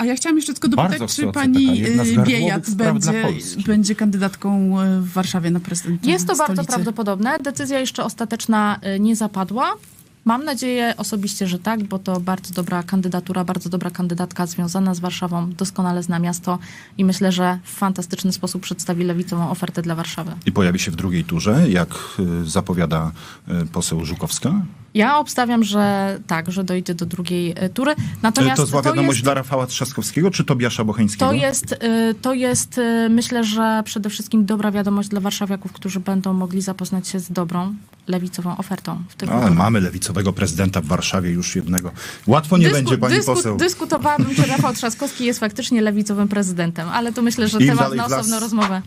A ja chciałam jeszcze tylko dopytać, Bardzo czy pani y, Biejat będzie, będzie kandydatką y, w Warszawie na prezydenta Jest to bardzo stolicy? prawdopodobne. Decyzja jeszcze ostateczna y, nie zapadła. Mam nadzieję osobiście, że tak, bo to bardzo dobra kandydatura, bardzo dobra kandydatka związana z Warszawą, doskonale zna miasto i myślę, że w fantastyczny sposób przedstawi lewicową ofertę dla Warszawy. I pojawi się w drugiej turze, jak zapowiada poseł Żukowska. Ja obstawiam, że tak, że dojdzie do drugiej y, tury. Natomiast To zła wiadomość jest, dla Rafała Trzaskowskiego czy Tobiasza Bocheńskiego? to jest, y, to jest y, myślę, że przede wszystkim dobra wiadomość dla warszawiaków, którzy będą mogli zapoznać się z dobrą lewicową ofertą w tych Ale mamy lewicowego prezydenta w Warszawie już jednego. Łatwo nie Dysku- będzie, pani dysku- poseł. Dyskutowałabym, czy Rafał Trzaskowski jest faktycznie lewicowym prezydentem, ale to myślę, że I temat na osobną rozmowę.